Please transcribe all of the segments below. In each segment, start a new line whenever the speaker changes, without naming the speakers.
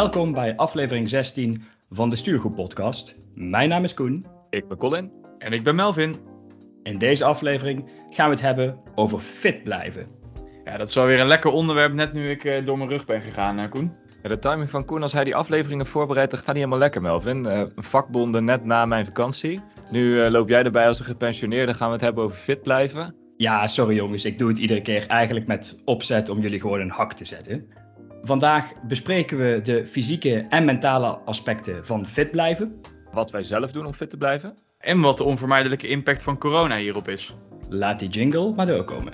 Welkom bij aflevering 16 van de Stuurgroep Podcast. Mijn naam is Koen.
Ik ben Colin.
En ik ben Melvin.
In deze aflevering gaan we het hebben over fit blijven.
Ja, dat is wel weer een lekker onderwerp net nu ik uh, door mijn rug ben gegaan, uh, Koen.
Ja, de timing van Koen, als hij die afleveringen voorbereidt, dan gaat niet helemaal lekker, Melvin. Uh, vakbonden net na mijn vakantie. Nu loop jij erbij als een gepensioneerde, gaan we het hebben over fit blijven.
Ja, sorry jongens, ik doe het iedere keer eigenlijk met opzet om jullie gewoon een hak te zetten. Vandaag bespreken we de fysieke en mentale aspecten van fit blijven.
Wat wij zelf doen om fit te blijven.
En wat de onvermijdelijke impact van corona hierop is.
Laat die jingle maar doorkomen.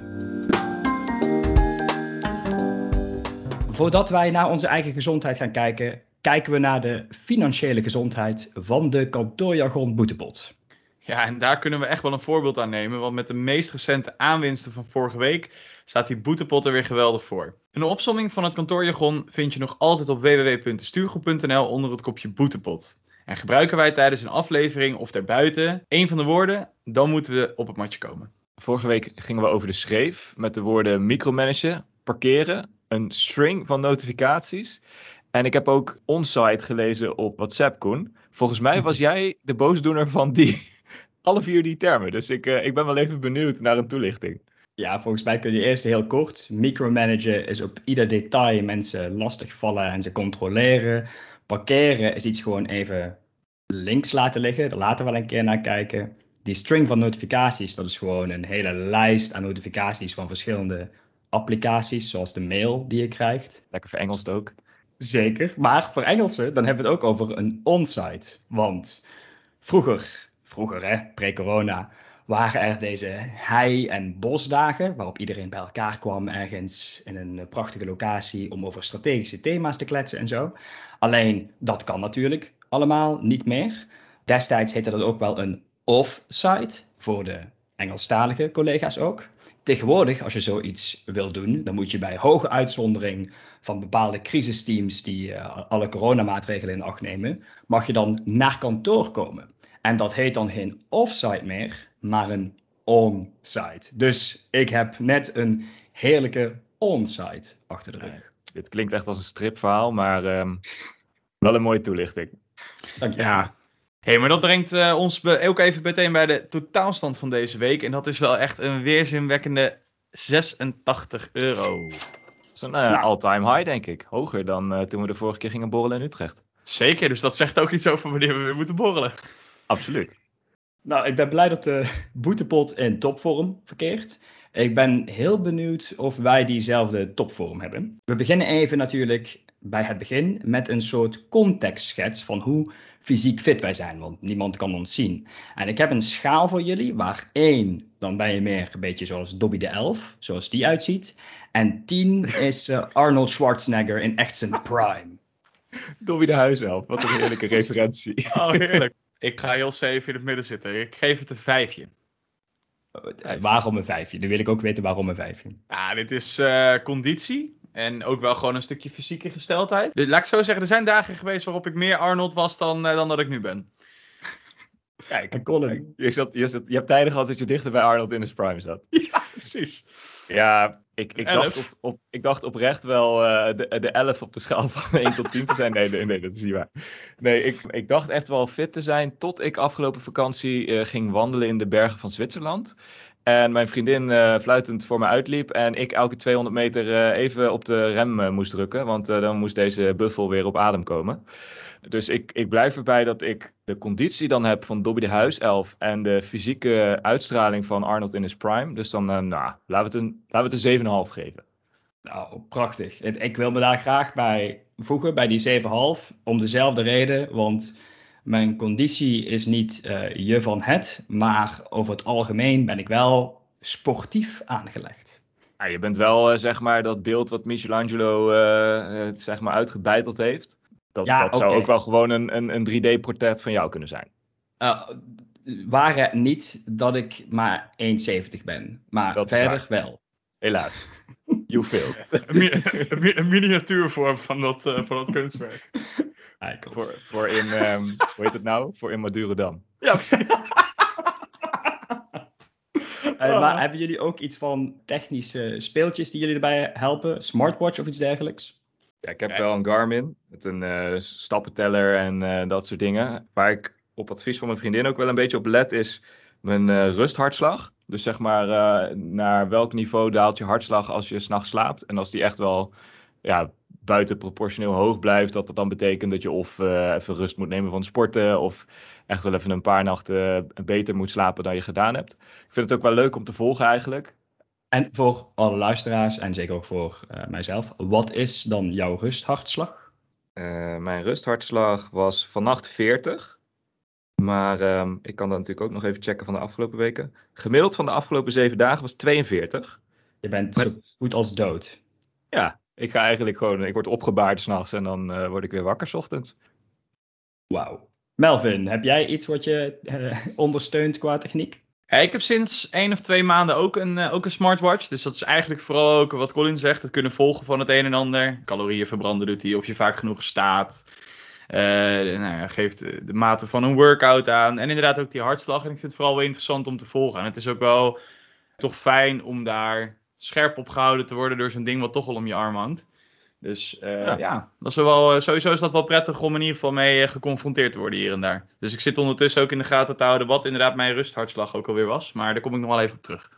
Voordat wij naar onze eigen gezondheid gaan kijken, kijken we naar de financiële gezondheid van de kantoorjargon boetepot.
Ja, en daar kunnen we echt wel een voorbeeld aan nemen, want met de meest recente aanwinsten van vorige week staat die boetepot er weer geweldig voor. Een opsomming van het kantoorjargon vind je nog altijd op www.stuurgroep.nl onder het kopje boetepot. En gebruiken wij tijdens een aflevering of daarbuiten een van de woorden, dan moeten we op het matje komen.
Vorige week gingen we over de schreef met de woorden micromanagen, parkeren, een string van notificaties. En ik heb ook onsite gelezen op WhatsApp, Koen. Volgens mij was jij de boosdoener van die, alle vier die termen. Dus ik, uh, ik ben wel even benieuwd naar een toelichting.
Ja, volgens mij kun je eerst heel kort. Micromanagen is op ieder detail mensen lastigvallen en ze controleren. Parkeren is iets gewoon even links laten liggen. Daar laten we wel een keer naar kijken. Die string van notificaties, dat is gewoon een hele lijst aan notificaties van verschillende applicaties, zoals de mail die je krijgt.
Lekker voor Engels ook.
Zeker, maar voor Engelsen, dan hebben we het ook over een onsite. Want vroeger, vroeger hè, pre-corona, waren er deze hei- en bosdagen, waarop iedereen bij elkaar kwam ergens in een prachtige locatie om over strategische thema's te kletsen en zo. Alleen dat kan natuurlijk allemaal niet meer. Destijds heette dat ook wel een off-site voor de Engelstalige collega's ook. Tegenwoordig, als je zoiets wil doen, dan moet je bij hoge uitzondering van bepaalde crisisteams die uh, alle coronamaatregelen in acht nemen, mag je dan naar kantoor komen. En dat heet dan geen offsite meer, maar een onsite. Dus ik heb net een heerlijke onsite achter de rug.
dit klinkt echt als een stripverhaal, maar um, wel een mooie toelichting.
Dank je. Ja. hey, maar dat brengt uh, ons ook even meteen bij de totaalstand van deze week. En dat is wel echt een weerzinwekkende 86 euro. Dat
is een uh, all-time high, denk ik. Hoger dan uh, toen we de vorige keer gingen borrelen in Utrecht.
Zeker, dus dat zegt ook iets over wanneer we weer moeten borrelen.
Absoluut.
Nou, ik ben blij dat de boetepot in topvorm verkeert. Ik ben heel benieuwd of wij diezelfde topvorm hebben. We beginnen even natuurlijk bij het begin met een soort contextschets van hoe fysiek fit wij zijn, want niemand kan ons zien. En ik heb een schaal voor jullie waar 1, dan ben je meer een beetje zoals Dobby de Elf, zoals die uitziet. En 10 is uh, Arnold Schwarzenegger in echt zijn prime.
Dobby de Huiself, wat een heerlijke referentie.
Oh, heerlijk. Ik ga heel safe in het midden zitten. Ik geef het een vijfje.
Uh, waarom een vijfje? Dan wil ik ook weten waarom een vijfje.
Ja, dit is uh, conditie. En ook wel gewoon een stukje fysieke gesteldheid. Dus laat ik zo zeggen, er zijn dagen geweest waarop ik meer Arnold was dan, uh, dan dat ik nu ben.
Kijk, Colin.
Je, zat, je, zat, je hebt tijden gehad dat je dichter bij Arnold in de prime zat.
Ja, precies.
Ja, ik, ik, dacht, op, op, ik dacht oprecht wel uh, de, de 11 op de schaal van 1 tot 10 te zijn. Nee, nee, nee, dat is niet waar. Nee, ik, ik dacht echt wel fit te zijn tot ik afgelopen vakantie uh, ging wandelen in de bergen van Zwitserland. En mijn vriendin uh, fluitend voor me uitliep. En ik elke 200 meter even op de rem moest drukken. Want dan moest deze buffel weer op adem komen. Dus ik, ik blijf erbij dat ik de conditie dan heb van Dobby de Huiself. En de fysieke uitstraling van Arnold in his prime. Dus dan, nou, laten we het een, laten we het een 7,5 geven.
Nou, prachtig. Ik wil me daar graag bij voegen, bij die 7,5. Om dezelfde reden. Want mijn conditie is niet uh, je van het, maar over het algemeen ben ik wel sportief aangelegd.
Ja, je bent wel uh, zeg maar dat beeld wat Michelangelo uh, zeg maar uitgebeiteld heeft. Dat, ja, dat okay. zou ook wel gewoon een, een, een 3D-portret van jou kunnen zijn.
waar het niet dat ik maar 1,70 ben, maar dat verder wel.
Helaas. You failed.
een, een miniatuurvorm van dat, van dat kunstwerk.
Voor, voor in, um, hoe heet het nou? Voor in Madurodam.
Ja,
uh, maar hebben jullie ook iets van technische speeltjes die jullie erbij helpen? Smartwatch of iets dergelijks?
Ja, ik heb wel een Garmin met een uh, stappenteller en dat soort dingen. Waar ik op advies van mijn vriendin ook wel een beetje op let is mijn rusthartslag. Dus zeg maar naar welk niveau daalt je hartslag als je s'nachts slaapt. En als die echt wel ja, buiten proportioneel hoog blijft, dat dat dan betekent dat je of even rust moet nemen van sporten of echt wel even een paar nachten beter moet slapen dan je gedaan hebt. Ik vind het ook wel leuk om te volgen eigenlijk.
En voor alle luisteraars en zeker ook voor uh, mijzelf, wat is dan jouw rusthartslag?
Uh, mijn rusthartslag was vannacht 40. Maar uh, ik kan dat natuurlijk ook nog even checken van de afgelopen weken. Gemiddeld van de afgelopen zeven dagen was 42.
Je bent zo goed als dood.
Ja, ik ga eigenlijk gewoon, ik word opgebaard s'nachts en dan uh, word ik weer wakker s ochtends.
Wauw. Melvin, heb jij iets wat je ondersteunt qua techniek?
Ja, ik heb sinds één of twee maanden ook een, uh, ook een smartwatch. Dus dat is eigenlijk vooral ook wat Colin zegt. Het kunnen volgen van het een en ander. Calorieën verbranden doet hij, of je vaak genoeg staat. Uh, nou ja, geeft de mate van een workout aan. En inderdaad ook die hartslag. En ik vind het vooral wel interessant om te volgen. En het is ook wel toch fijn om daar scherp op gehouden te worden door zo'n ding wat toch al om je arm hangt. Dus uh, ja. ja. dat is wel, eh, sowieso is dat wel prettig om in ieder geval mee uh, geconfronteerd te worden hier en daar. Dus ik zit ondertussen ook in de gaten te houden wat inderdaad mijn rusthartslag ook alweer was. Maar daar kom ik nog wel even op terug.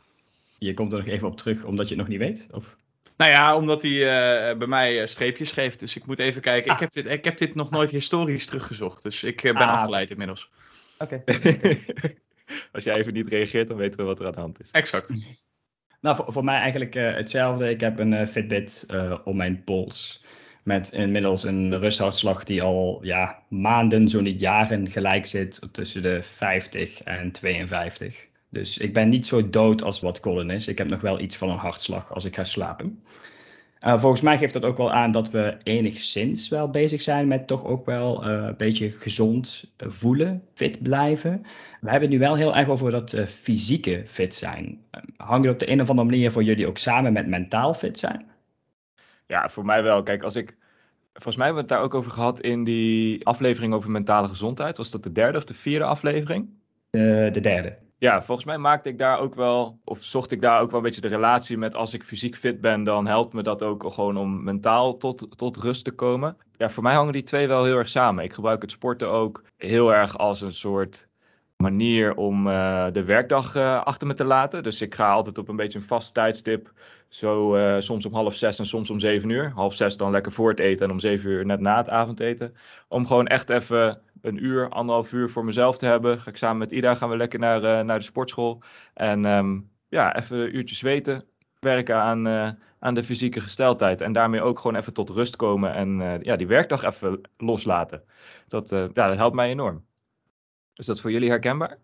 Je komt er nog even op terug omdat je het nog niet weet? Of?
Nou ja, omdat hij bij mij streepjes geeft. Dus ik moet even kijken. Ik, ah. heb dit, ik heb dit nog nooit historisch teruggezocht. Dus ik ben ah. afgeleid inmiddels.
Oké.
Als jij even niet reageert, dan weten we wat er aan de hand is.
Exact.
Nou, voor, mij eigenlijk uh, hetzelfde. Ik heb een uh, Fitbit uh, om mijn pols. Met inmiddels een rusthartslag die al ja, maanden, zo niet jaren, gelijk zit tussen de 50 en 52. Dus ik ben niet zo dood als wat Colin is. Ik heb nog wel iets van een hartslag als ik ga slapen. Uh, volgens mij geeft dat ook wel aan dat we enigszins wel bezig zijn met toch ook wel uh, een beetje gezond voelen, fit blijven. We hebben het nu wel heel erg over dat uh, fysieke fit zijn. hangt het op de een of andere manier voor jullie ook samen met mentaal fit zijn?
Ja, voor mij wel. Kijk, als ik. Volgens mij hebben we het daar ook over gehad in die aflevering over mentale gezondheid. Was dat de derde of de vierde aflevering?
De, de derde
ja, volgens mij maakte ik daar ook wel, of zocht ik daar ook wel een beetje de relatie met als ik fysiek fit ben, dan helpt me dat ook gewoon om mentaal tot, tot rust te komen. Ja, voor mij hangen die twee wel heel erg samen. Ik gebruik het sporten ook heel erg als een soort manier om uh, de werkdag uh, achter me te laten. Dus ik ga altijd op een beetje een vast tijdstip. Zo uh, soms om half zes en soms om zeven uur. Half zes dan lekker voor het eten en om zeven uur net na het avondeten. Om gewoon echt even een uur, anderhalf uur voor mezelf te hebben. Ga ik samen met Ida gaan we lekker naar, uh, naar de sportschool. En um, ja, even een uurtje zweten. Werken aan, uh, aan de fysieke gesteldheid. En daarmee ook gewoon even tot rust komen. En uh, ja, die werkdag even loslaten. Dat, ja, dat helpt mij enorm. Is dat voor jullie herkenbaar?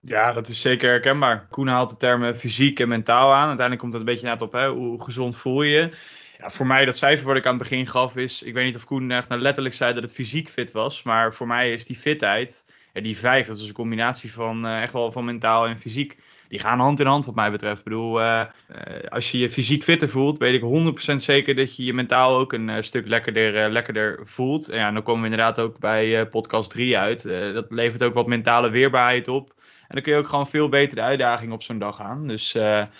Ja, dat is zeker herkenbaar. Koen haalt de termen fysiek en mentaal aan. Uiteindelijk komt dat een beetje net op hè, hoe gezond voel je je. Ja, voor mij dat cijfer wat ik aan het begin gaf is, ik weet niet of Koen echt nou letterlijk zei dat het fysiek fit was, maar voor mij is die fitheid, ja, die vijf, dat is een combinatie van uh, echt wel van mentaal en fysiek. Die gaan hand in hand wat mij betreft. Ik bedoel, uh, uh, als je je fysiek fitter voelt, weet ik 100% zeker dat je je mentaal ook een stuk lekkerder, lekkerder voelt. En ja, dan komen we inderdaad ook bij podcast 3 uit. dat levert ook wat mentale weerbaarheid op. En dan kun je ook gewoon veel beter de uitdaging op zo'n dag aan. Dus ja,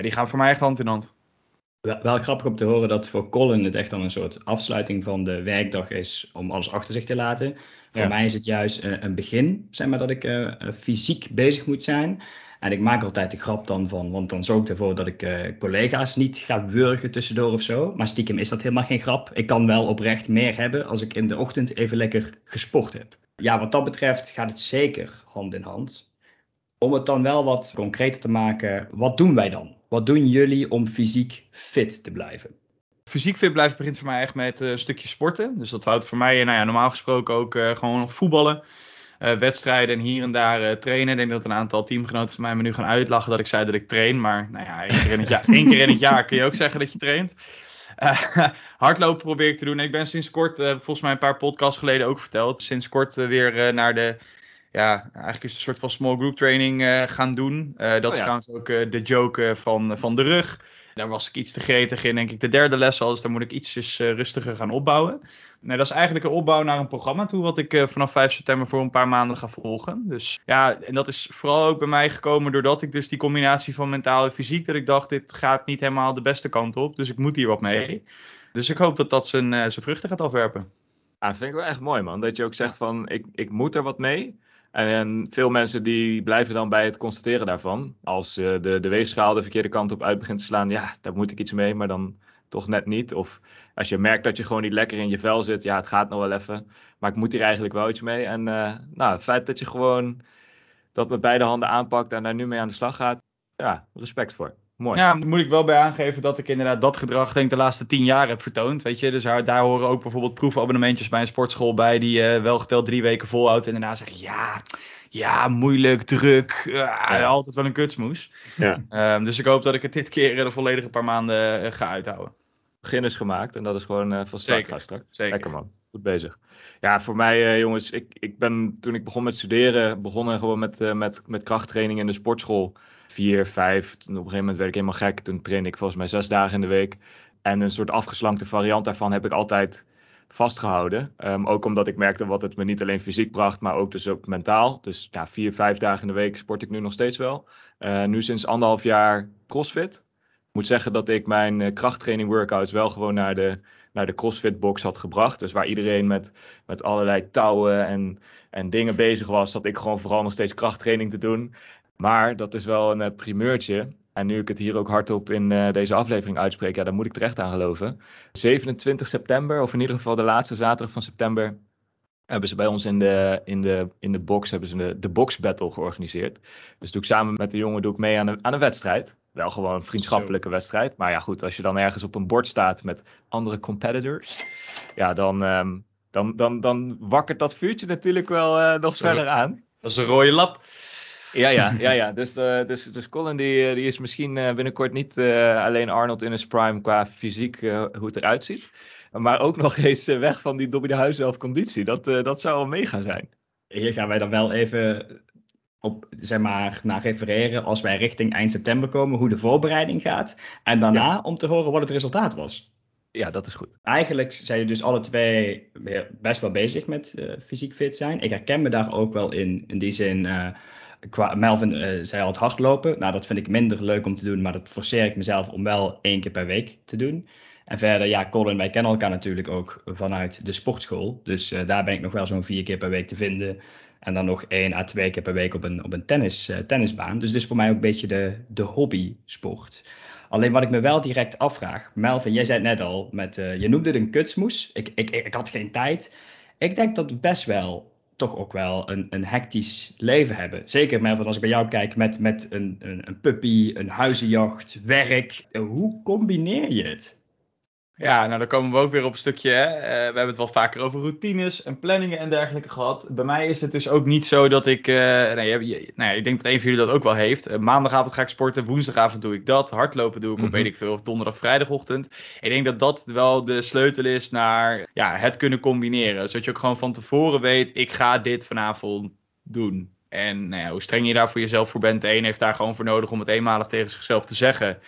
die gaan voor mij echt hand in hand.
Wel, grappig om te horen dat voor Colin het echt dan een soort afsluiting van de werkdag is om alles achter zich te laten. Voor mij is het juist uh, een begin, zeg maar, dat ik uh, fysiek bezig moet zijn. En ik maak altijd de grap dan van, want dan zorg ik ervoor dat ik uh, collega's niet ga wurgen tussendoor of zo. Maar stiekem is dat helemaal geen grap. Ik kan wel oprecht meer hebben als ik in de ochtend even lekker gesport heb. Ja, wat dat betreft gaat het zeker hand in hand. Om het dan wel wat concreter te maken, wat doen wij dan? Wat doen jullie om fysiek fit te blijven?
Fysiek fit blijven begint voor mij echt met uh, een stukje sporten. Dus dat houdt voor mij nou ja, normaal gesproken ook uh, gewoon voetballen. Uh, wedstrijden en hier en daar trainen. Ik denk dat een aantal teamgenoten van mij me nu gaan uitlachen dat ik zei dat ik train. Maar nou ja, één keer in het jaar, één keer in het jaar kun je ook zeggen dat je traint. hardlopen probeer ik te doen. Ik ben sinds kort, volgens mij een paar podcasts geleden ook verteld, sinds kort weer naar de ja, eigenlijk is het een soort van small group training uh, gaan doen. Uh, dat oh, ja. is trouwens ook uh, de joke van, van de rug. Daar was ik iets te gretig in, denk ik, de derde les al. Dus daar moet ik iets rustiger gaan opbouwen. Nee, dat is eigenlijk een opbouw naar een programma toe, wat ik vanaf 5 september voor een paar maanden ga volgen. Dus ja, en dat is vooral ook bij mij gekomen doordat ik dus die combinatie van mentaal en fysiek, dat ik dacht, dit gaat niet helemaal de beste kant op. Dus ik moet hier wat mee. Dus ik hoop dat dat zijn, zijn vruchten gaat afwerpen.
Dat vind ik wel echt mooi, man. Dat je ook zegt van, ik, ik moet er wat mee. En veel mensen die blijven dan bij het constateren daarvan. Als uh, de, de weegschaal de verkeerde kant op uit begint te slaan, ja, daar moet ik iets mee, maar dan toch net niet. Of als je merkt dat je gewoon niet lekker in je vel zit, ja, het gaat nog wel even, maar ik moet hier eigenlijk wel iets mee. En uh, nou, het feit dat je gewoon dat met beide handen aanpakt en daar nu mee aan de slag gaat, ja, respect voor. Mooi.
Ja, moet ik wel bij aangeven dat ik inderdaad dat gedrag denk de laatste tien jaar heb vertoond. Weet je, dus daar, horen ook bijvoorbeeld proefabonnementjes bij een sportschool bij die uh, wel geteld drie weken volhoudt en daarna zeggen ja, ja, moeilijk, druk, uh, altijd wel een kutsmoes. Ja. Um, dus ik hoop dat ik het dit keer de volledige paar maanden uh, ga uithouden.
Begin is gemaakt en dat is gewoon uh, van start Zeker. straks. Zeker. Lekker man, goed bezig. Ja, voor mij jongens, ik, ik ben toen ik begon met studeren, begonnen gewoon met, met, met krachttraining in de sportschool vier, vijf. Toen op een gegeven moment werd ik helemaal gek. Toen trainde ik volgens mij zes dagen in de week. En een soort afgeslankte variant daarvan heb ik altijd vastgehouden. Um, ook omdat ik merkte wat het me niet alleen fysiek bracht, maar ook dus ook mentaal. Dus ja, vier, vijf dagen in de week sport ik nu nog steeds wel. Uh, nu sinds anderhalf jaar CrossFit. Ik moet zeggen dat ik mijn uh, krachttraining workouts wel gewoon naar de, naar de CrossFit box had gebracht. Dus waar iedereen met, met allerlei touwen en, en dingen bezig was, zat ik gewoon vooral nog steeds krachttraining te doen. Maar dat is wel een eh, primeurtje. En nu ik het hier ook hardop in uh, deze aflevering uitspreek, ja, dan moet ik er echt aan geloven. 27 september, of in ieder geval de laatste zaterdag van september, hebben ze bij ons in de, in de, in de box, hebben ze de, de box battle georganiseerd. Dus doe ik samen met de jongen doe ik mee aan een, aan een wedstrijd. Wel gewoon een vriendschappelijke wedstrijd. Maar ja, goed, als je dan ergens op een bord staat met andere competitors, ja, dan, um, dan, dan, dan wakkert dat vuurtje natuurlijk wel uh, nog verder aan.
Dat is een rode lap.
Ja, ja, ja, ja. Dus, uh, dus, dus Colin die, eh, die is misschien uh, binnenkort niet uh, alleen Arnold in his prime qua fysiek hoe het eruit ziet. Maar ook nog eens weg van die Dobby de Huis conditie. Dat, dat zou wel mega zijn.
Hier gaan wij dan wel even op, zeg maar, naar refereren als wij richting eind september komen, hoe de voorbereiding gaat. En daarna om te horen wat het resultaat was.
Ja, dat is goed.
Eigenlijk zijn je dus alle twee best wel bezig met fysiek fit zijn. Ik herken me daar ook wel in, in die zin qua, Melvin uh, zei al het hardlopen. Nou, dat vind ik minder leuk om te doen, maar dat forceer ik mezelf om wel één keer per week te doen. En verder, ja, Colin, wij kennen elkaar natuurlijk ook vanuit de sportschool. Dus uh, daar ben ik nog wel zo'n vier keer per week te vinden. En dan nog één à twee keer per week op een, op een tennis, uh, tennisbaan. Dus dit is voor mij ook een beetje de, de hobby-sport. Alleen wat ik me wel direct afvraag, Melvin, jij zei het net al, met, je noemde het een kutsmoes. Ik, ik, ik had geen tijd. Ik denk dat best wel toch ook wel een, een hectisch leven hebben. Zeker met, als ik bij jou kijk met, met een, een, een puppy, een huizenjacht, werk. Hoe combineer je het?
Ja, nou dan komen we ook weer op een stukje. Hè. Uh, we hebben het wel vaker over routines en planningen en dergelijke gehad. Bij mij is het dus ook niet zo dat ik. Uh, nee, nou ik denk dat een van jullie dat ook wel heeft. Uh, maandagavond ga ik sporten, woensdagavond doe ik dat. Hardlopen doe ik mm op weet ik veel, donderdag, vrijdagochtend. Ik denk dat dat wel de sleutel is naar ja, het kunnen combineren. Zodat je ook gewoon van tevoren weet, ik ga dit vanavond doen. En nou ja, hoe streng je daar voor jezelf voor bent. De een heeft daar gewoon voor nodig om het eenmalig tegen zichzelf te zeggen.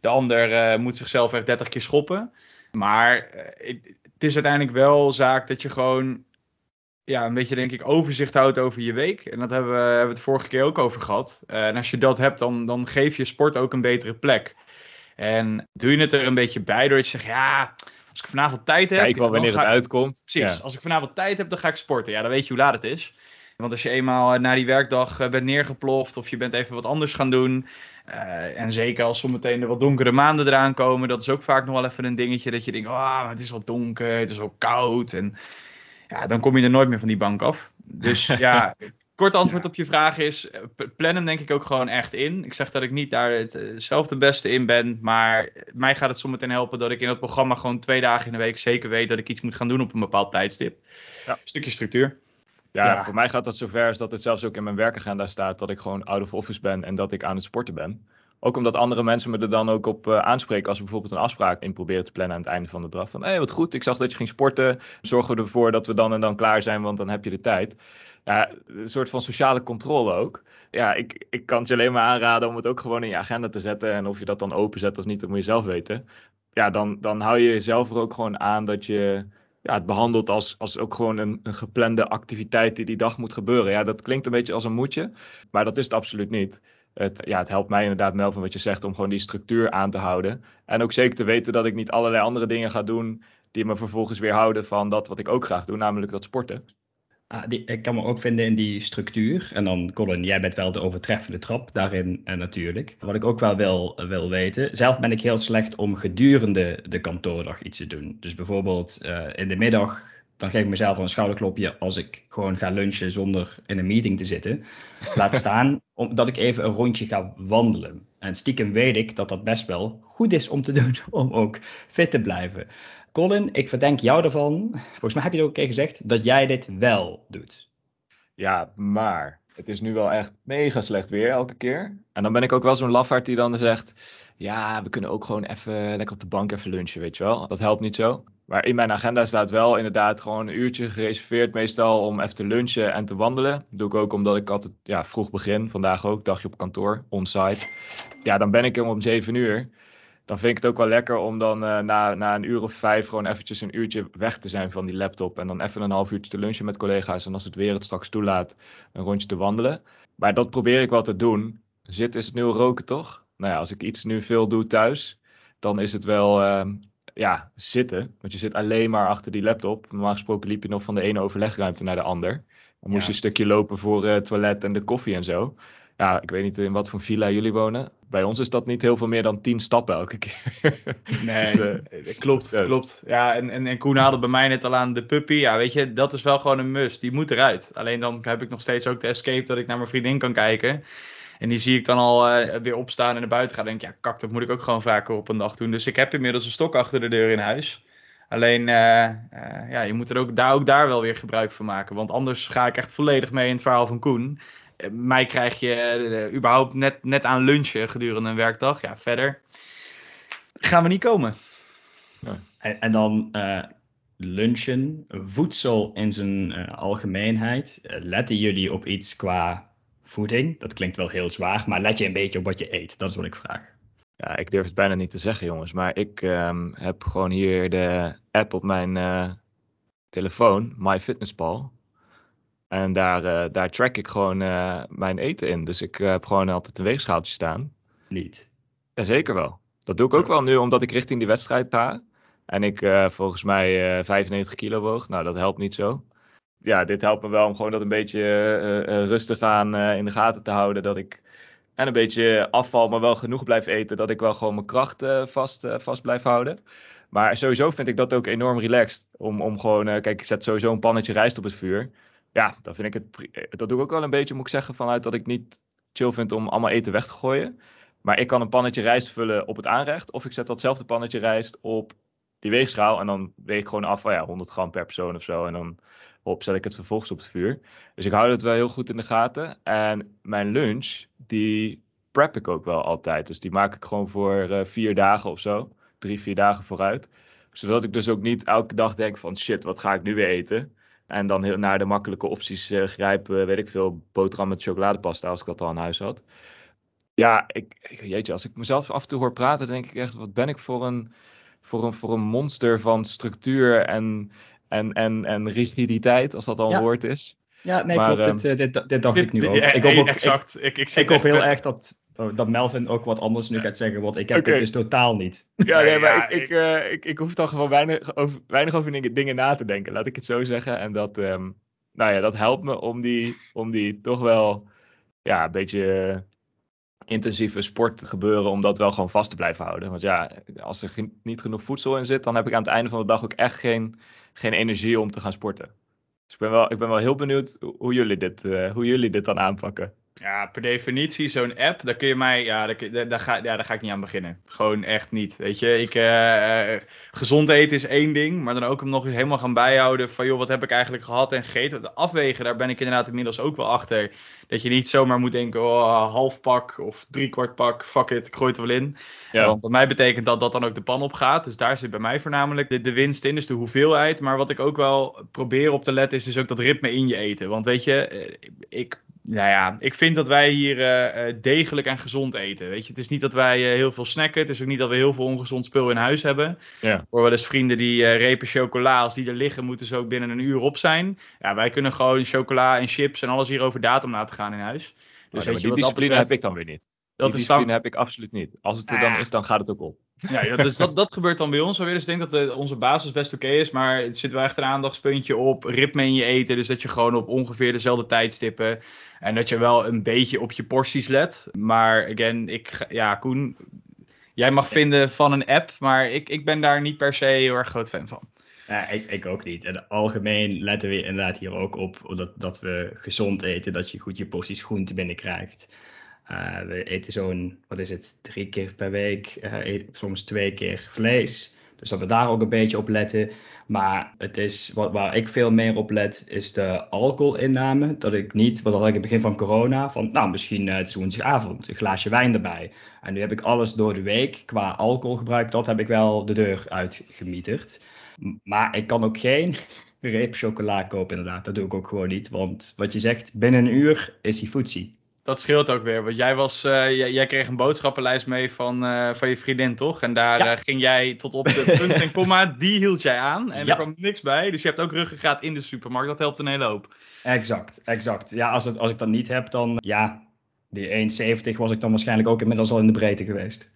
De ander moet zichzelf echt 30 keer schoppen. Maar eh, het is uiteindelijk wel zaak dat je gewoon ja, een beetje denk ik overzicht houdt over je week. En dat hebben we, hebben we het vorige keer ook over gehad. Uh, en als je dat hebt, dan, dan geef je sport ook een betere plek. En doe je het er een beetje bij door je zegt, ja, als ik vanavond tijd heb...
Kijk wel wanneer het uitkomt.
Precies, als ik vanavond tijd heb, dan ga ik sporten. Ja, dan weet je hoe laat het is. Want als je eenmaal na die werkdag bent neergeploft of je bent even wat anders gaan doen, uh, en zeker als zometeen er wat donkere maanden eraan komen, dat is ook vaak nog wel even een dingetje dat je denkt, ah, oh, het is al donker, het is al koud. En ja, dan kom je er nooit meer van die bank af. Dus ja, kort antwoord op je vraag is, eh, plannen denk ik ook gewoon echt in. Ik zeg dat ik niet daar het, eh, zelf de beste in ben, maar mij gaat het zometeen helpen dat ik in dat programma gewoon twee dagen in de week zeker weet dat ik iets moet gaan doen op een bepaald tijdstip. Ja. Een stukje structuur.
Ja, voor mij gaat dat zover als dat het zelfs ook in mijn werkagenda staat dat ik gewoon out of office ben en dat ik aan het sporten ben. Ook omdat andere mensen me er dan ook op uh, aanspreken als we bijvoorbeeld een afspraak in proberen te plannen aan het einde van de dag. Van hé, hey, wat goed, ik zag dat je ging sporten. Zorgen we ervoor dat we dan en dan klaar zijn, want dan heb je de tijd. Ja, een soort van sociale controle ook. Ja, ik, ik kan het je alleen maar aanraden om het ook gewoon in je agenda te zetten. En of je dat dan openzet of niet, dat moet je zelf weten. Ja, dan, dan hou je jezelf er ook gewoon aan dat je ja, het behandelt als, als ook gewoon een, een geplande activiteit die die dag moet gebeuren. Ja, dat klinkt een beetje als een moedje, maar dat is het absoluut niet. het, ja, het helpt mij inderdaad, Melvin, wat je zegt, om gewoon die structuur aan te houden. En ook zeker te weten dat ik niet allerlei andere dingen ga doen die me vervolgens weer houden van dat wat ik ook graag doe, namelijk dat sporten.
Ah, die, ik kan me ook vinden in die structuur. En dan, Colin, jij bent wel de overtreffende trap daarin uh, natuurlijk. Wat ik ook wel wil, wil weten. Zelf ben ik heel slecht om gedurende de kantoordag iets te doen. Dus bijvoorbeeld uh, in de middag, dan geef ik mezelf een schouderklopje als ik gewoon ga lunchen zonder in een meeting te zitten. Laat staan omdat ik even een rondje ga wandelen. En stiekem weet ik dat dat best wel goed is om te doen, om ook fit te blijven. Colin, ik verdenk jou ervan, volgens mij heb je ook een keer gezegd, dat jij dit wel doet.
Ja, maar het is nu wel echt mega slecht weer elke keer. En dan ben ik ook wel zo'n lafaard die dan zegt, ja, we kunnen ook gewoon even lekker op de bank even lunchen, weet je wel. Dat helpt niet zo. Maar in mijn agenda staat wel inderdaad gewoon een uurtje gereserveerd meestal om even te lunchen en te wandelen. Dat doe ik ook omdat ik altijd ja, vroeg begin, vandaag ook, dagje op kantoor, on-site. Ja, dan ben ik er om 7 uur dan vind ik het ook wel lekker om dan uh, na, na een uur of vijf gewoon eventjes een uurtje weg te zijn van die laptop. En dan even een half uurtje te lunchen met collega's. En als het weer het straks toelaat, een rondje te wandelen. Maar dat probeer ik wel te doen. Zitten is het nu roken, toch? Nou ja, als ik iets nu veel doe thuis, dan is het wel uh, ja, zitten. Want je zit alleen maar achter die laptop. Normaal gesproken liep je nog van de ene overlegruimte naar de ander. Dan moest je een stukje lopen voor uh, het toilet en de koffie en zo. Ja, ik weet niet in wat voor villa jullie wonen bij ons is dat niet heel veel meer dan tien stappen elke keer.
nee, dus, uh, klopt, ja. klopt. Ja, en, en, en Koen haalde bij mij net al aan de puppy. Ja, weet je, dat is wel gewoon een must. Die moet eruit. Alleen dan heb ik nog steeds ook de escape dat ik naar mijn vriendin kan kijken. En die zie ik dan al uh, weer opstaan en naar buiten gaan. denk ik, ja, kak, dat moet ik ook gewoon vaker op een dag doen. Dus ik heb inmiddels een stok achter de deur in huis. Alleen, uh, ja, je moet er ook daar, ook daar wel weer gebruik van maken. Want anders ga ik echt volledig mee in het verhaal van Koen mij krijg je uh, überhaupt net, net aan lunchen gedurende een werkdag. Ja, verder gaan we niet komen.
Ja. En, en, dan uh, lunchen, voedsel in zijn uh, algemeenheid. letten jullie op iets qua voeding? Dat klinkt wel heel zwaar, maar let je een beetje op wat je eet? Dat is wat ik vraag.
Ja, ik durf het bijna niet te zeggen, jongens. Maar ik um, heb gewoon hier de app op mijn telefoon, MyFitnessPal. En daar, uh, daar track ik gewoon uh, mijn eten in. Dus ik uh, heb gewoon altijd een weegschaaltje staan.
Niet?
Jazeker wel. Dat doe ik ook wel nu, omdat ik richting die wedstrijd ga. En ik volgens mij 95 kilo woog. Nou, dat helpt niet zo. Ja, dit helpt me wel om gewoon dat een beetje rustig aan in de gaten te houden. Dat ik en een beetje afval, maar wel genoeg blijf eten. Dat ik wel gewoon mijn kracht vast, vast blijf houden. Maar sowieso vind ik dat ook enorm relaxed. Om, om gewoon, kijk, ik zet sowieso een pannetje rijst op het vuur ja, dan vind ik het. Eh, dat doe ik ook wel een beetje, moet ik zeggen, vanuit dat ik niet chill vind om allemaal eten weg te gooien. Maar ik kan een pannetje rijst vullen op het aanrecht. Of ik zet datzelfde pannetje rijst op die weegschaal. En dan weeg ik gewoon af van ja, 100 gram per persoon of zo. En dan op, zet ik het vervolgens op het vuur. Dus ik hou het wel heel goed in de gaten. En mijn lunch, die prep ik ook wel altijd. Dus die maak ik gewoon voor uh, vier dagen of zo. Drie, vier dagen vooruit. Zodat ik dus ook niet elke dag denk van shit, wat ga ik nu weer eten? En dan heel naar de makkelijke opties uh, grijpen, weet ik veel, boterham met chocoladepasta als ik dat al in huis had. Ja, ik, ik, jeetje, als ik mezelf af en toe hoor praten, denk ik echt, wat ben ik voor een, voor een, voor een monster van structuur en, en, en, en rigiditeit, als dat al een woord is.
Ja, nee, maar, klopt. Um, dit, dit, dit, dacht ik nu ook.
ik hoop ook exact. Ik,
ik, ik hoop heel erg dat, dat Melvin ook wat anders nu gaat zeggen, want ik heb okay. het dus totaal niet.
Ja, nee, maar ja, ik, ik, uh, ik, ik hoef dan gewoon weinig over, weinig over dingen, dingen na te denken, laat ik het zo zeggen. En dat, um, nou ja, dat helpt me om die, om die toch wel ja, een beetje intensieve sport gebeuren, om dat wel gewoon vast te blijven houden. Want ja, als er niet genoeg voedsel in zit, dan heb ik aan het einde van de dag ook echt geen, geen energie om te gaan sporten. Dus ik ben wel, ik ben wel heel benieuwd hoe jullie dit, uh, hoe jullie dit dan aanpakken.
Ja, per definitie, zo'n app, daar kun je mij, ja daar, daar, ga, ja, daar ga ik niet aan beginnen. Gewoon echt niet. Weet je, ik, uh, gezond eten is één ding, maar dan ook hem nog eens helemaal gaan bijhouden van, joh, wat heb ik eigenlijk gehad en gegeten. De afwegen, daar ben ik inderdaad inmiddels ook wel achter. Dat je niet zomaar moet denken, oh, half pak of driekwart pak, fuck it, ik gooi het er wel in. Ja. Want bij mij betekent dat dat dan ook de pan op gaat. Dus daar zit bij mij voornamelijk de, de winst in, dus de hoeveelheid. Maar wat ik ook wel probeer op te letten is dus ook dat ritme in je eten. Want weet je, ik nou ja, ik vind dat wij hier uh, degelijk en gezond eten. Weet je, het is niet dat wij uh, heel veel snacken. Het is ook niet dat we heel veel ongezond spul in huis hebben. Ja. Voor wel eens vrienden die uh, repen chocola, als die er liggen, moeten ze ook binnen een uur op zijn. Ja, wij kunnen gewoon chocola en chips en alles hier over datum laten gaan in huis.
Dus oh, weet je, die discipline heb ik dan weer niet. Dat die is dan... heb ik absoluut niet. Als het er dan ah. is, dan gaat het ook op.
Ja, dus dat, dat gebeurt dan bij ons wel weer. Dus ik denk dat de, onze basis best oké is. Maar het zit wel echt een aandachtspuntje op ritme in je eten. Dus dat je gewoon op ongeveer dezelfde tijdstippen. En dat je wel een beetje op je porties let. Maar again, ik, ja, Koen, jij mag vinden van een app. Maar ik, ik ben daar niet per se heel erg groot fan van.
Ja, ik, ik ook niet. En algemeen letten we inderdaad hier ook op dat, dat we gezond eten. Dat je goed je porties groente binnenkrijgt. Uh, we eten zo'n, wat is het, drie keer per week, uh, soms twee keer vlees. Dus dat we daar ook een beetje op letten. Maar het is, wat, waar ik veel meer op let, is de alcoholinname. Dat ik niet, wat had ik in het begin van corona, van nou misschien uh, woensdagavond, een glaasje wijn erbij. En nu heb ik alles door de week qua alcoholgebruik, dat heb ik wel de deur uitgemieterd. Maar ik kan ook geen reep chocola kopen inderdaad. Dat doe ik ook gewoon niet. Want wat je zegt, binnen een uur is die footsie
dat scheelt ook weer. Want jij, was, uh, jij, kreeg een boodschappenlijst mee van, uh, van je vriendin, toch? En daar uh, ging jij tot op de punt en komma, die hield jij aan. En ja. er kwam niks bij. Dus je hebt ook ruggengraat in de supermarkt. Dat helpt een hele hoop.
Exact, exact. Ja, als, het, als ik dat niet heb, dan ja, die 1,70 was ik dan waarschijnlijk ook inmiddels al in de breedte geweest.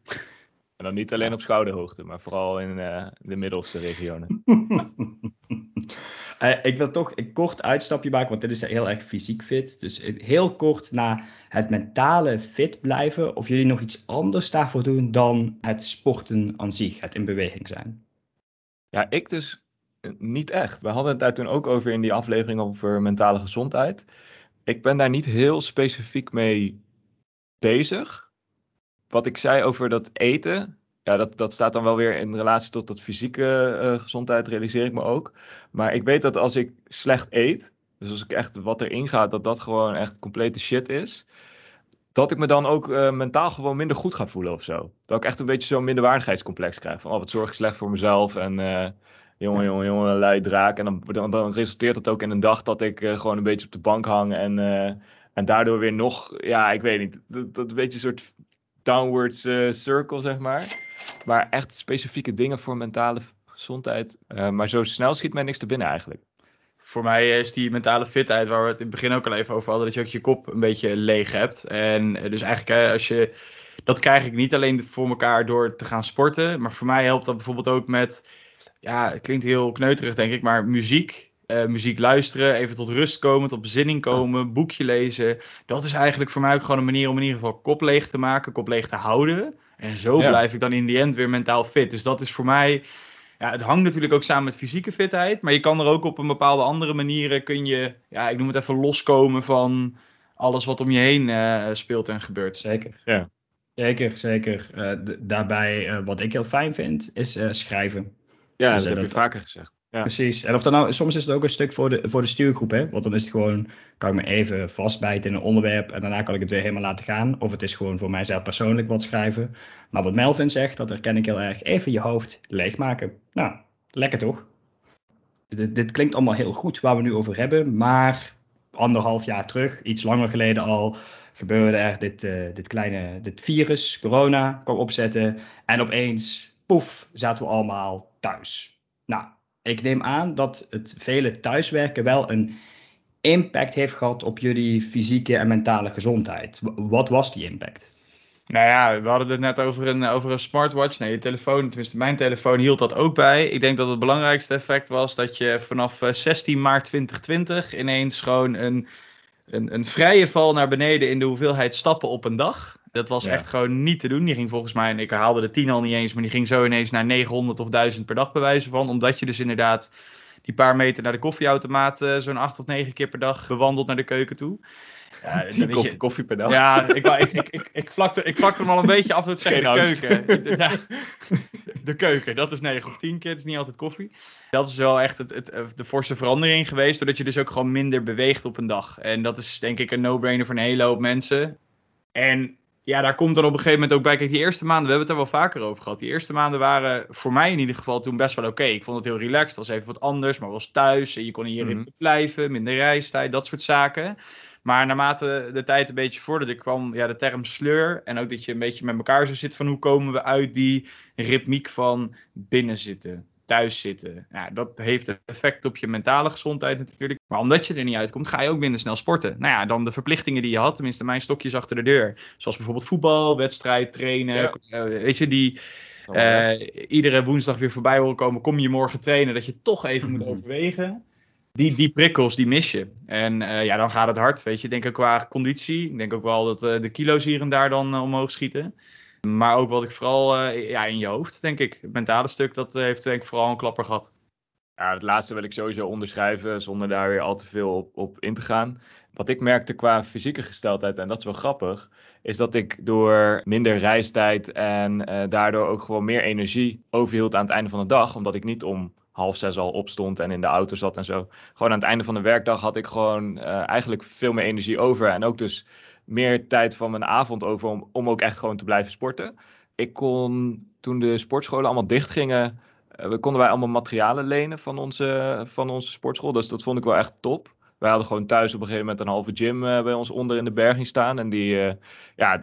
En dan niet alleen op schouderhoogte, maar vooral in de middelste regionen.
Uh, ik wil toch een kort uitstapje maken, want dit is heel erg fysiek fit. Dus heel kort naar het mentale fit blijven. Of jullie nog iets anders daarvoor doen dan het sporten aan zich, het in beweging zijn.
Ja, ik dus eh, niet echt. We hadden het daar toen ook over in die aflevering over mentale gezondheid. Ik ben daar niet heel specifiek mee bezig. Wat ik zei over dat eten, ja, dat, dat staat dan wel weer in relatie tot dat fysieke uh, gezondheid, realiseer ik me ook. Maar ik weet dat als ik slecht eet, dus als ik echt wat erin gaat, dat dat gewoon echt complete shit is. Dat ik me dan ook uh, mentaal gewoon minder goed ga voelen of zo. Dat ik echt een beetje zo'n minderwaardigheidscomplex krijg. Van, oh, wat zorg ik slecht voor mezelf en uh, jongen, jongen, jongen, lui draak. En dan, dan, dan, resulteert dat ook in een dag dat ik gewoon een beetje op de bank hang en... En daardoor weer nog, ja, ik weet niet, dat, dat een beetje een soort downwards circle, zeg maar. Maar echt specifieke dingen voor mentale gezondheid. Uh, maar zo snel schiet mij niks te binnen eigenlijk.
Voor mij is die mentale fitheid, waar we het in het begin ook al even over hadden, dat je ook je kop een beetje leeg hebt. En eh, dus eigenlijk, als je. Dat krijg ik niet alleen voor elkaar door te gaan sporten. Maar voor mij helpt dat bijvoorbeeld ook met. Ja, het klinkt heel kneuterig, denk ik. Maar muziek. Uh, muziek luisteren, even tot rust komen, tot bezinning komen, boekje lezen. Dat is eigenlijk voor mij ook gewoon een manier om in ieder geval kop leeg te maken, kop leeg te houden. En zo blijf ik dan in die end weer mentaal fit. Dus dat is voor mij. Ja, het hangt natuurlijk ook samen met fysieke fitheid. Maar je kan er ook op een bepaalde andere manieren. kun je, ja, ik noem het even loskomen van alles wat om je heen uh, speelt en gebeurt.
Zeker. Ja. Zeker, zeker. Uh, daarbij, uh, wat ik heel fijn vind, is schrijven.
Ja, dus, dat heb je vaker gezegd.
Ja. Precies. En of dan nou, soms is het ook een stuk voor de, voor de stuurgroep, hè? Want dan is het gewoon, kan ik me even vastbijten in een onderwerp en daarna kan ik het weer helemaal laten gaan. Of het is gewoon voor mijzelf persoonlijk wat schrijven. Maar wat Melvin zegt, dat herken ik heel erg. Even je hoofd leegmaken. Nou, lekker toch? Dit, dit klinkt allemaal heel goed waar we nu over hebben, maar anderhalf jaar terug, iets langer geleden al, gebeurde er dit, uh, dit kleine dit virus, corona, kwam opzetten. En opeens, poef, zaten we allemaal thuis. Nou, ik neem aan dat het vele thuiswerken wel een impact heeft gehad op jullie fysieke en mentale gezondheid. Wat was die impact?
Nou ja, we hadden het net over een, over een smartwatch. Nee, je telefoon, tenminste mijn telefoon hield dat ook bij. Ik denk dat het belangrijkste effect was dat je vanaf 16 eh, maart 2020 ineens gewoon een, een, een vrije val naar beneden in de hoeveelheid stappen op een dag. Dat was echt gewoon niet te doen. Die ging volgens mij, en ik herhaalde de 10 al niet eens, maar die ging zo ineens naar 900 of 1000 per dag bewijzen van. Omdat je dus inderdaad die paar meter naar de koffieautomaat uh, zo'n 8 of 9 keer per dag bewandelt naar de keuken toe.
Ja, dan je, koffie per dag.
Ja, ik, ik, ik, ik, ik, vlakte, ik vlakte hem al een beetje af dat zeggen de keuken. Ja, de keuken, dat is 9 of 10 keer, het is niet altijd koffie. Dat is wel echt het, het, de forse verandering geweest, doordat je dus ook gewoon minder beweegt op een dag. En dat is denk ik een no-brainer voor een hele hoop mensen. En ja, daar komt dan op een gegeven moment ook bij. Kijk, die eerste maanden, we hebben het er wel vaker over gehad. Die eerste maanden waren voor mij in ieder geval toen best wel oké. Ik vond het heel relaxed. Het was even wat anders, maar was thuis. En je kon hierin mm blijven, minder reistijd, dat soort zaken. Maar naarmate de tijd een beetje vorderde, kwam ja, de term sleur. En ook dat je een beetje met elkaar zo zit van hoe komen we uit die ritmiek van binnenzitten thuis zitten. Ja, dat heeft effect op je mentale gezondheid natuurlijk. Maar omdat je er niet uitkomt, ga je ook minder snel sporten. Nou ja, dan de verplichtingen die je had, tenminste mijn stokjes achter de deur. Zoals bijvoorbeeld voetbal, wedstrijd, trainen. Eh, weet je, die uh, iedere woensdag weer voorbij horen komen. Kom je morgen trainen, dat je toch even moet overwegen. Die, die prikkels, die mis je. En uh, ja, dan gaat het hard. Weet je, denk ik qua conditie. Ik denk ook wel dat de kilo's hier en daar dan omhoog schieten. Maar ook wat ik vooral ja, in je hoofd, denk ik. Het mentale stuk, dat heeft denk ik vooral een klapper gehad.
Ja, het laatste wil ik sowieso onderschrijven, zonder daar weer al te veel op, op in te gaan. Wat ik merkte qua fysieke gesteldheid, en dat is wel grappig, is dat ik door minder reistijd en uh, daardoor ook gewoon meer energie overhield aan het einde van de dag. Omdat ik niet om half zes al opstond en in de auto zat en zo. Gewoon aan het einde van de werkdag had ik gewoon eigenlijk veel meer energie over. En ook dus meer tijd van mijn avond over om, om ook echt gewoon te blijven sporten. Ik kon toen de sportscholen allemaal dicht gingen, we konden wij allemaal materialen lenen van onze, van onze sportschool. Dus dat vond ik wel echt top wij hadden gewoon thuis op een gegeven moment een halve gym uh, bij ons onder in de berging staan. En die, uh, ja,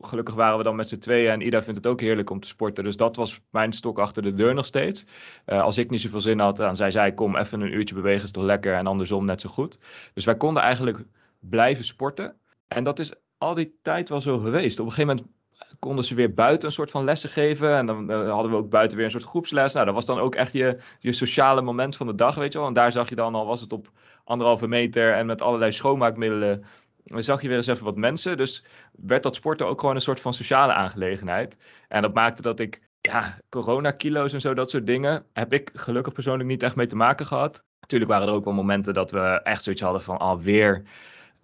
gelukkig waren we dan met z'n tweeën. En Ida vindt het ook heerlijk om te sporten. Dus dat was mijn stok achter de deur nog steeds. Als ik niet zoveel zin had, dan zei zij: Kom even een uurtje bewegen, is toch lekker. En andersom net zo goed. Dus wij konden eigenlijk blijven sporten. En dat is al die tijd wel zo geweest. Op een gegeven moment konden ze weer buiten een soort van lessen geven. En dan uh, hadden we ook buiten weer een soort groepsles. Nou, dat was dan ook echt je, je sociale moment van de dag, weet je wel. En daar zag je dan al, was het op anderhalve meter en met allerlei schoonmaakmiddelen. Zag je weer eens even wat mensen. Dus werd dat sporten ook gewoon een soort van sociale aangelegenheid. En dat maakte dat ik, ja, coronakilo's en zo, dat soort dingen, heb ik gelukkig persoonlijk niet echt mee te maken gehad. Natuurlijk waren er ook wel momenten dat we echt zoiets hadden van alweer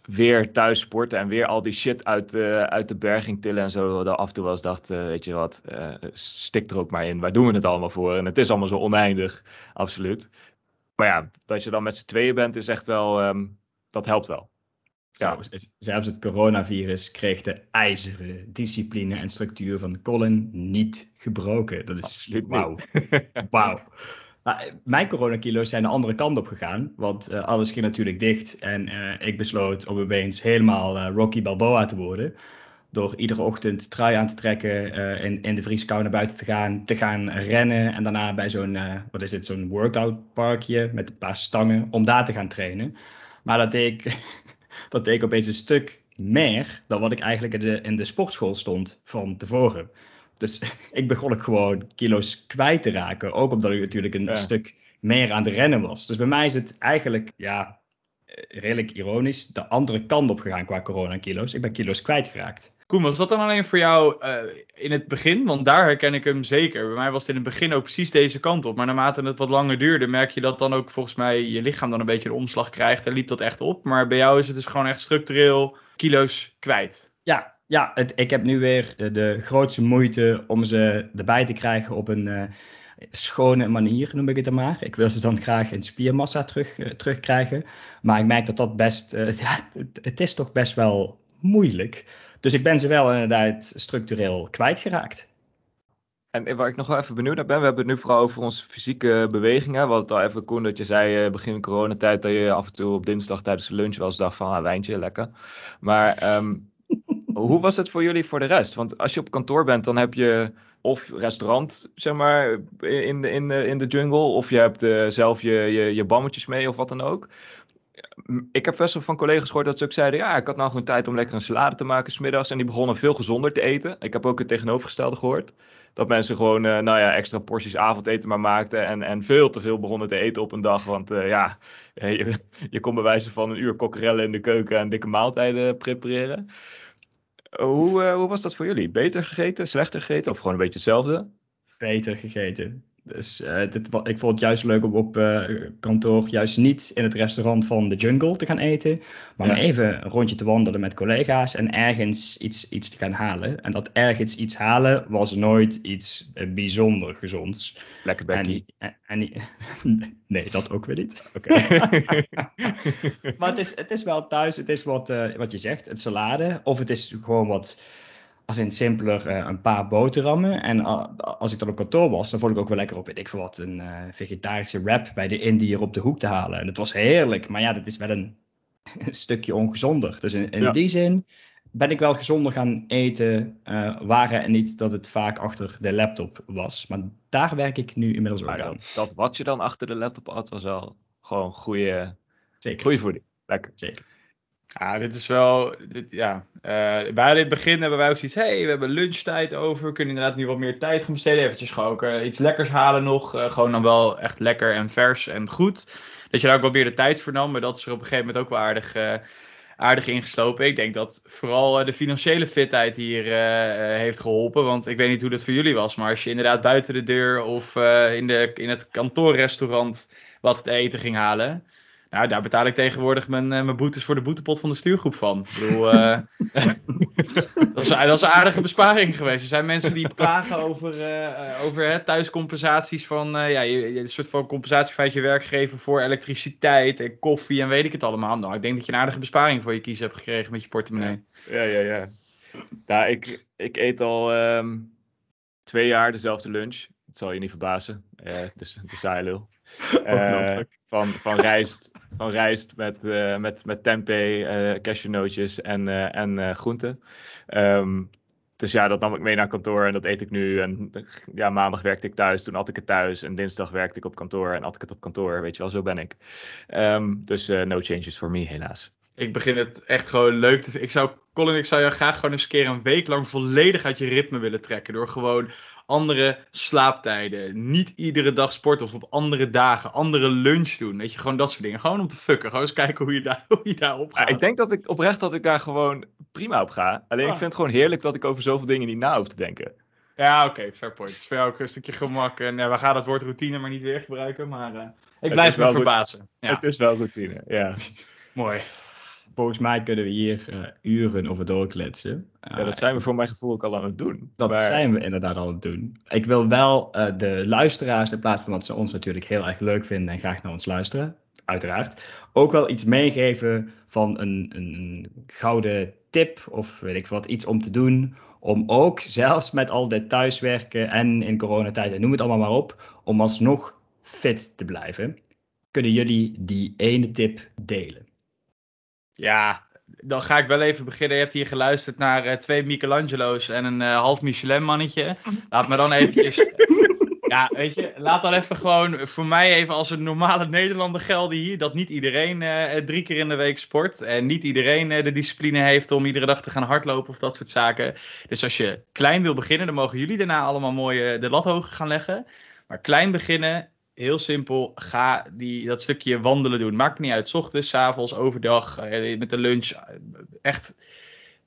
weer thuis sporten en weer al die shit uit de, uit de berging tillen en zo. Dat af en toe was dacht, uh, weet je wat, uh, stik er ook maar in. Waar doen we het allemaal voor? En het is allemaal zo oneindig, absoluut. Maar ja, dat je dan met z'n tweeën bent, is echt wel, um, dat helpt wel.
Ja. Zelfs het coronavirus kreeg de ijzeren discipline en structuur van Colin niet gebroken. Dat is wauw. Wauw. Nou, mijn coronakilo's zijn de andere kant op gegaan, want uh, alles ging natuurlijk dicht en uh, ik besloot om opeens helemaal Rocky Balboa te worden. Door iedere ochtend trui aan te trekken, in, in de vrieskou naar buiten te gaan, te gaan rennen en daarna bij zo'n, wat is het, zo'n workout parkje met een paar stangen om daar te gaan trainen. Maar dat deed ik, dat deed ik opeens een stuk meer dan wat ik eigenlijk in de, in de sportschool stond van tevoren. Dus ik begon ik gewoon kilo's kwijt te raken. Ook omdat ik natuurlijk een ja. stuk meer aan het rennen was. Dus bij mij is het eigenlijk, ja, redelijk ironisch, de andere kant op gegaan qua corona-kilo's. Ik ben kilo's kwijtgeraakt.
Koen, was dat dan alleen voor jou uh, in het begin? Want daar herken ik hem zeker. Bij mij was het in het begin ook precies deze kant op. Maar naarmate het wat langer duurde, merk je dat dan ook volgens mij je lichaam dan een beetje een omslag krijgt. En liep dat echt op. Maar bij jou is het dus gewoon echt structureel kilo's kwijt.
Ja, ja, het, ik heb nu weer de grootste moeite om ze erbij te krijgen op een uh, schone manier, noem ik het dan maar. Ik wil ze dan graag in spiermassa terug, uh, terugkrijgen. Maar ik merk dat dat best, uh, ja, het, is toch best wel moeilijk. Dus ik ben ze wel inderdaad structureel kwijtgeraakt.
En waar ik nog wel even benieuwd naar ben, we hebben het nu vooral over onze fysieke bewegingen. Wat het al even kon dat je zei begin coronatijd dat je af en toe op dinsdag tijdens de lunch wel eens dacht van ah, wijntje, lekker. Maar um, hoe was het voor jullie voor de rest? Want als je op kantoor bent, dan heb je of restaurant, zeg maar, in de, in de, in de jungle. Of je hebt uh, zelf je, je, je bammetjes mee of wat dan ook. Ik heb best wel van collega's gehoord dat ze ook zeiden: ja, ik had nou gewoon tijd om lekker een salade te maken smiddags. En die begonnen veel gezonder te eten. Ik heb ook het tegenovergestelde gehoord. Dat mensen gewoon, uh, nou ja, extra porties avondeten maar maakten. En, en veel te veel begonnen te eten op een dag. Want uh, ja, je, je kon bij wijze van een uur kokkerellen in de keuken en dikke maaltijden prepareren. Hoe, uh, hoe was dat voor jullie? Beter gegeten, slechter gegeten of gewoon een beetje hetzelfde?
Beter gegeten. Dus uh, dit, ik vond het juist leuk om op uh, kantoor juist niet in het restaurant van de Jungle te gaan eten. Maar, ja. maar even een rondje te wandelen met collega's en ergens iets, iets te gaan halen. En dat ergens iets halen was nooit iets bijzonder gezonds.
Lekker Becky.
En, en, en, nee, dat ook weer niet. Oké. Okay. maar het is, het is wel thuis, het is wat, wat je zegt, het salade. Of het is gewoon wat als in simpeler uh, een paar boterhammen. En uh, als ik dan op kantoor was, dan vond ik ook wel lekker op, weet ik veel wat, een uh, vegetarische wrap bij de Indiër op de hoek te halen. En het was heerlijk, maar ja, dat is wel een, een stukje ongezonder. Dus in, in ja. die zin ben ik wel gezonder gaan eten, uh, waren en niet dat het vaak achter de laptop was. Maar daar werk ik nu inmiddels ook aan.
Dat wat je dan achter de laptop had, was wel gewoon goede, goede voeding. Lekker.
Zeker.
Ja, dit is wel. Dit, ja. Uh, bij het begin hebben wij ook zoiets. hey, we hebben lunchtijd over. We kunnen inderdaad nu wat meer tijd gaan besteden. Eventjes gewoon uh, iets lekkers halen nog. Uh, gewoon dan wel echt lekker en vers en goed. Dat je daar ook wat meer de tijd voor nam. Maar dat is er op een gegeven moment ook wel aardig, aardig ingeslopen. Ik denk dat vooral de financiële fitheid hier heeft geholpen. Want ik weet niet hoe dat voor jullie was. Maar als je inderdaad buiten de deur of in, de, in het kantoorrestaurant wat te eten ging halen nou, daar betaal ik tegenwoordig mijn, uh, mijn boetes voor de boetepot van de stuurgroep van. Ik bedoel, uh, dat, is, dat, een aardige besparing geweest. Er zijn mensen die klagen over, uh, over hè, thuiscompensaties van, ja, een soort van compensatie van je werkgever voor elektriciteit en koffie en weet ik het allemaal. Nou, ik denk dat je een aardige besparing voor je kiezen hebt gekregen met je portemonnee.
Ja, ja, ja. Nou, ik, ik eet al um, twee jaar dezelfde lunch. Het zal je niet verbazen. dus de saaie lul. Uh, van, van rijst, van rijst met, uh, met, met tempeh, uh, cashewnootjes en, en groenten. Um, dus ja, dat nam ik mee naar kantoor en dat eet ik nu. En ja, maandag werkte ik thuis, toen had ik het thuis. En dinsdag werkte ik op kantoor en had ik het op kantoor. Weet je wel, zo ben ik. Um, dus no changes for me, helaas.
Ik begin het echt gewoon leuk te vinden. Ik zou, Colin, ik zou je graag gewoon eens een keer een week lang volledig uit je ritme willen trekken. Door gewoon andere slaaptijden. Niet iedere dag sporten of op andere dagen. Andere lunch doen. Weet je, gewoon dat soort dingen. Gewoon om te fucken. Gewoon eens kijken hoe je, daar, hoe je daarop gaat.
Ja, ik denk dat ik oprecht dat ik daar gewoon prima op ga. Alleen ik ah. vind het gewoon heerlijk dat ik over zoveel dingen niet na hoef te denken.
Ja, oké, okay, fair point. Het is voor jou ook een stukje gemak. En ja, we gaan het woord routine maar niet weer gebruiken. Maar uh, ik blijf me verbazen.
Ja. Het is wel routine, ja.
Mooi
volgens mij kunnen we hier uh, uren over doorkletsen.
ja, dat zijn we voor mijn gevoel ook al aan het doen.
Dat zijn we inderdaad al aan het doen. Ik wil wel uh, de luisteraars, in plaats van dat ze ons natuurlijk heel erg leuk vinden en graag naar ons luisteren, uiteraard, ook wel iets meegeven van een, een gouden tip of weet ik wat, iets om te doen. Om ook, zelfs met al dit thuiswerken en in coronatijd, noem het allemaal maar op, om alsnog fit te blijven. Kunnen jullie die ene tip delen?
Ja, dan ga ik wel even beginnen. Je hebt hier geluisterd naar uh, twee Michelangelo's en een uh, half Michelin mannetje. Laat me dan eventjes... ja, weet je, laat dan even gewoon voor mij even als een normale Nederlander gelden hier. Dat niet iedereen uh, drie keer in de week sport. En niet iedereen de discipline heeft om iedere dag te gaan hardlopen of dat soort zaken. Dus als je klein wil beginnen, dan mogen jullie daarna allemaal mooi de lat hoger gaan leggen. Maar klein beginnen heel simpel, ga die, dat stukje wandelen doen. Maakt niet uit, s ochtends, s avonds, overdag, eh, met de lunch. Eh, echt.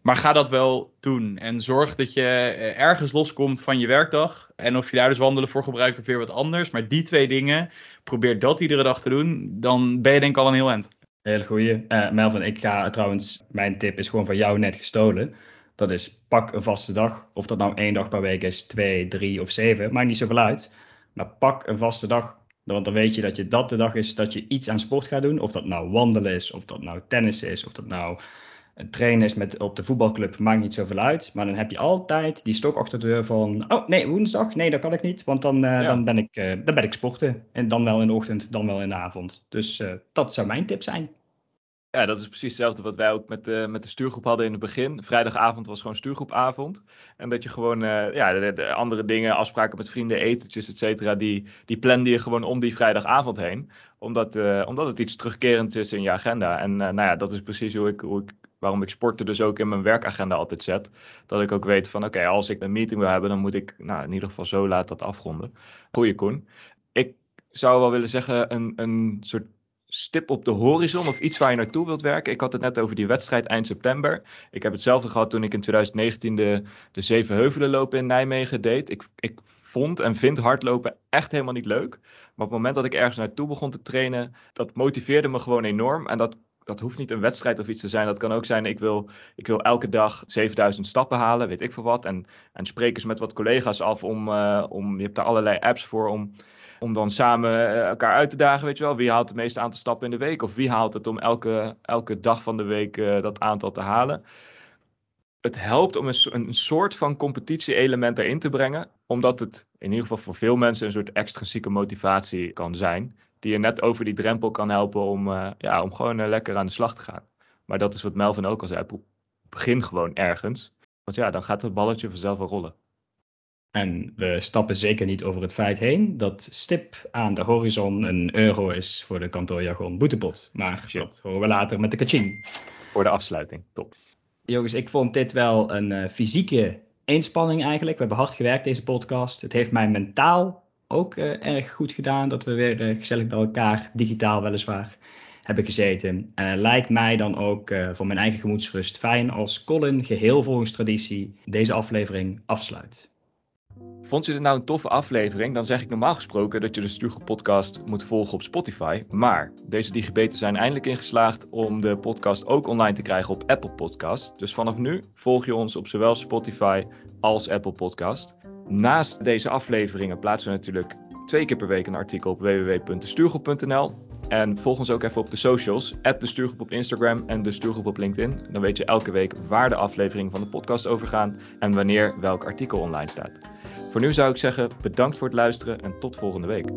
Maar ga dat wel doen. En zorg dat je eh, ergens loskomt van je werkdag. En of je daar dus wandelen voor gebruikt of weer wat anders. Maar die twee dingen, probeer dat iedere dag te doen. Dan ben je denk ik al een heel eind.
Hele goeie. Uh, Melvin, ik ga trouwens, mijn tip is gewoon van jou net gestolen. Dat is pak een vaste dag. Of dat nou één dag per week is, twee, drie of zeven. Maakt niet zoveel uit. Maar pak een vaste dag. Want dan weet je dat je dat de dag is dat je iets aan sport gaat doen. Of dat nou wandelen is, of dat nou tennis is, of dat nou een trainen is met, op de voetbalclub. Maakt niet zoveel uit. Maar dan heb je altijd die stok achter de deur van. Oh nee, woensdag. Nee, dat kan ik niet. Want dan, uh, dan, ben, ik, uh, dan ben ik sporten. En dan wel in de ochtend, dan wel in de avond. Dus uh, dat zou mijn tip zijn.
Ja, dat is precies hetzelfde wat wij ook met de, met de stuurgroep hadden in het begin. Vrijdagavond was gewoon stuurgroepavond. En dat je gewoon uh, ja, de, andere dingen, afspraken met vrienden, etentjes, et cetera, die, die plande je gewoon om die vrijdagavond heen. Omdat, uh, omdat het iets terugkerend is in je agenda. En uh, nou ja, dat is precies hoe ik, hoe ik, waarom ik sporten dus ook in mijn werkagenda altijd zet. Dat ik ook weet van oké, als ik een meeting wil hebben, dan moet ik nou, in ieder geval zo laat dat afronden. Goeie Koen. Ik zou wel willen zeggen een, een soort stip op de horizon of iets waar je naartoe wilt werken. Ik had het net over die wedstrijd eind september. Ik heb hetzelfde gehad toen ik in 2019 de, de Zeven Heuvelen lopen in Nijmegen deed. Ik, ik vond en vind hardlopen echt helemaal niet leuk. Maar op het moment dat ik ergens naartoe begon te trainen, dat motiveerde me gewoon enorm. En dat, dat hoeft niet een wedstrijd of iets te zijn. Dat kan ook zijn, ik wil, ik wil elke dag 7000 stappen halen, weet ik veel wat. En, en spreek eens met wat collega's af om, uh, om je hebt daar allerlei apps voor om om dan samen eh, elkaar uit te dagen, weet je wel. Wie haalt het meeste aantal stappen in de week? Of wie haalt het om elke, elke dag van de week uh, dat aantal te halen? Het helpt om een, een soort van competitie-element erin te brengen. Omdat het in ieder geval voor veel mensen een soort extrinsieke motivatie kan zijn. Die je net over die drempel kan helpen om, uh, ja, om gewoon lekker aan de slag te gaan. Maar dat is wat Melvin ook al zei. begin gewoon ergens. Want ja, dan gaat het balletje vanzelf wel rollen.
En we stappen zeker niet over het feit heen dat stip aan de horizon een euro is voor de kantoorjargon boetepot. Maar dat horen we later met de kaching.
Voor de afsluiting, top.
Jongens, ik vond dit wel een uh, fysieke inspanning eigenlijk. We hebben hard gewerkt deze podcast. Het heeft mij mentaal ook uh, erg goed gedaan dat we weer uh, gezellig bij elkaar, digitaal weliswaar, hebben gezeten. En het lijkt mij dan ook voor mijn eigen gemoedsrust fijn als Colin geheel volgens traditie deze aflevering afsluit.
Vond je dit nou een toffe aflevering? Dan zeg ik normaal gesproken dat je de Stuurgroep podcast moet volgen op Spotify. Maar deze digibeten zijn eindelijk ingeslaagd om de podcast ook online te krijgen op Apple Podcast. Dus vanaf nu volg je ons op zowel Spotify als Apple Podcast. Naast deze afleveringen plaatsen we natuurlijk twee keer per week een artikel op www.stuurgroep.nl. En volg ons ook even op de socials, de Stuurgroep op Instagram en de Stuurgroep op LinkedIn. Dan weet je elke week waar de afleveringen van de podcast over gaan en wanneer welk artikel online staat. Voor nu zou ik zeggen bedankt voor het luisteren en tot volgende week.